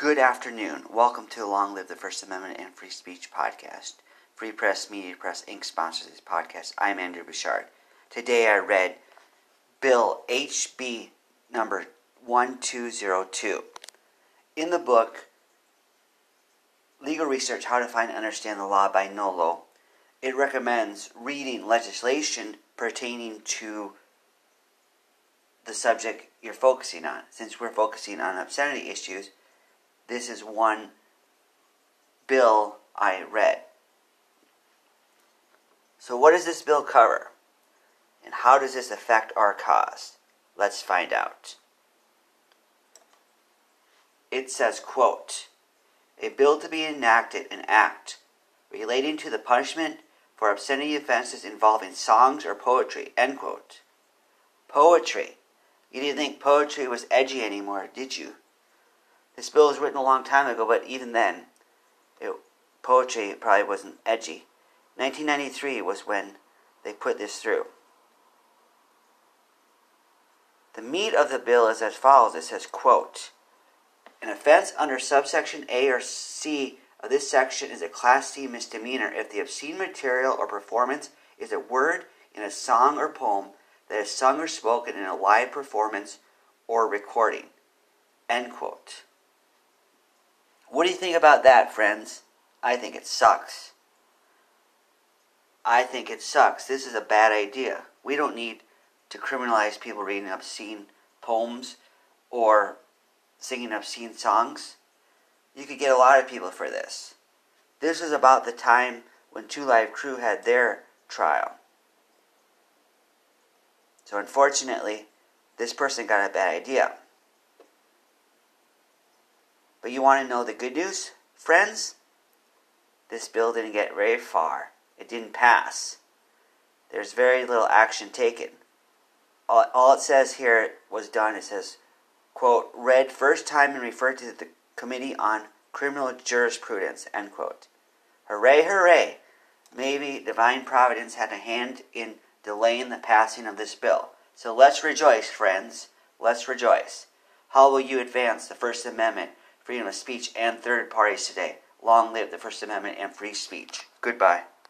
Good afternoon. Welcome to Long Live the First Amendment and Free Speech podcast. Free Press Media Press Inc. sponsors this podcast. I'm Andrew Bouchard. Today I read Bill HB number 1202. In the book, Legal Research How to Find and Understand the Law by Nolo, it recommends reading legislation pertaining to the subject you're focusing on. Since we're focusing on obscenity issues, this is one bill I read. So, what does this bill cover? And how does this affect our cause? Let's find out. It says, quote, a bill to be enacted, an act relating to the punishment for obscenity offenses involving songs or poetry, end quote. Poetry. You didn't think poetry was edgy anymore, did you? This bill was written a long time ago, but even then, it, poetry probably wasn't edgy. 1993 was when they put this through. The meat of the bill is as follows. It says, quote, an offense under subsection A or C of this section is a Class C misdemeanor if the obscene material or performance is a word in a song or poem that is sung or spoken in a live performance or recording. End quote. What do you think about that, friends? I think it sucks. I think it sucks. This is a bad idea. We don't need to criminalize people reading obscene poems or singing obscene songs. You could get a lot of people for this. This is about the time when Two Live Crew had their trial. So, unfortunately, this person got a bad idea. But you want to know the good news, friends? This bill didn't get very far. It didn't pass. There's very little action taken. All, all it says here was done. It says, quote, read first time and referred to the Committee on Criminal Jurisprudence, end quote. Hooray, hooray! Maybe divine providence had a hand in delaying the passing of this bill. So let's rejoice, friends. Let's rejoice. How will you advance the First Amendment, freedom of speech, and third parties today? Long live the First Amendment and free speech. Goodbye.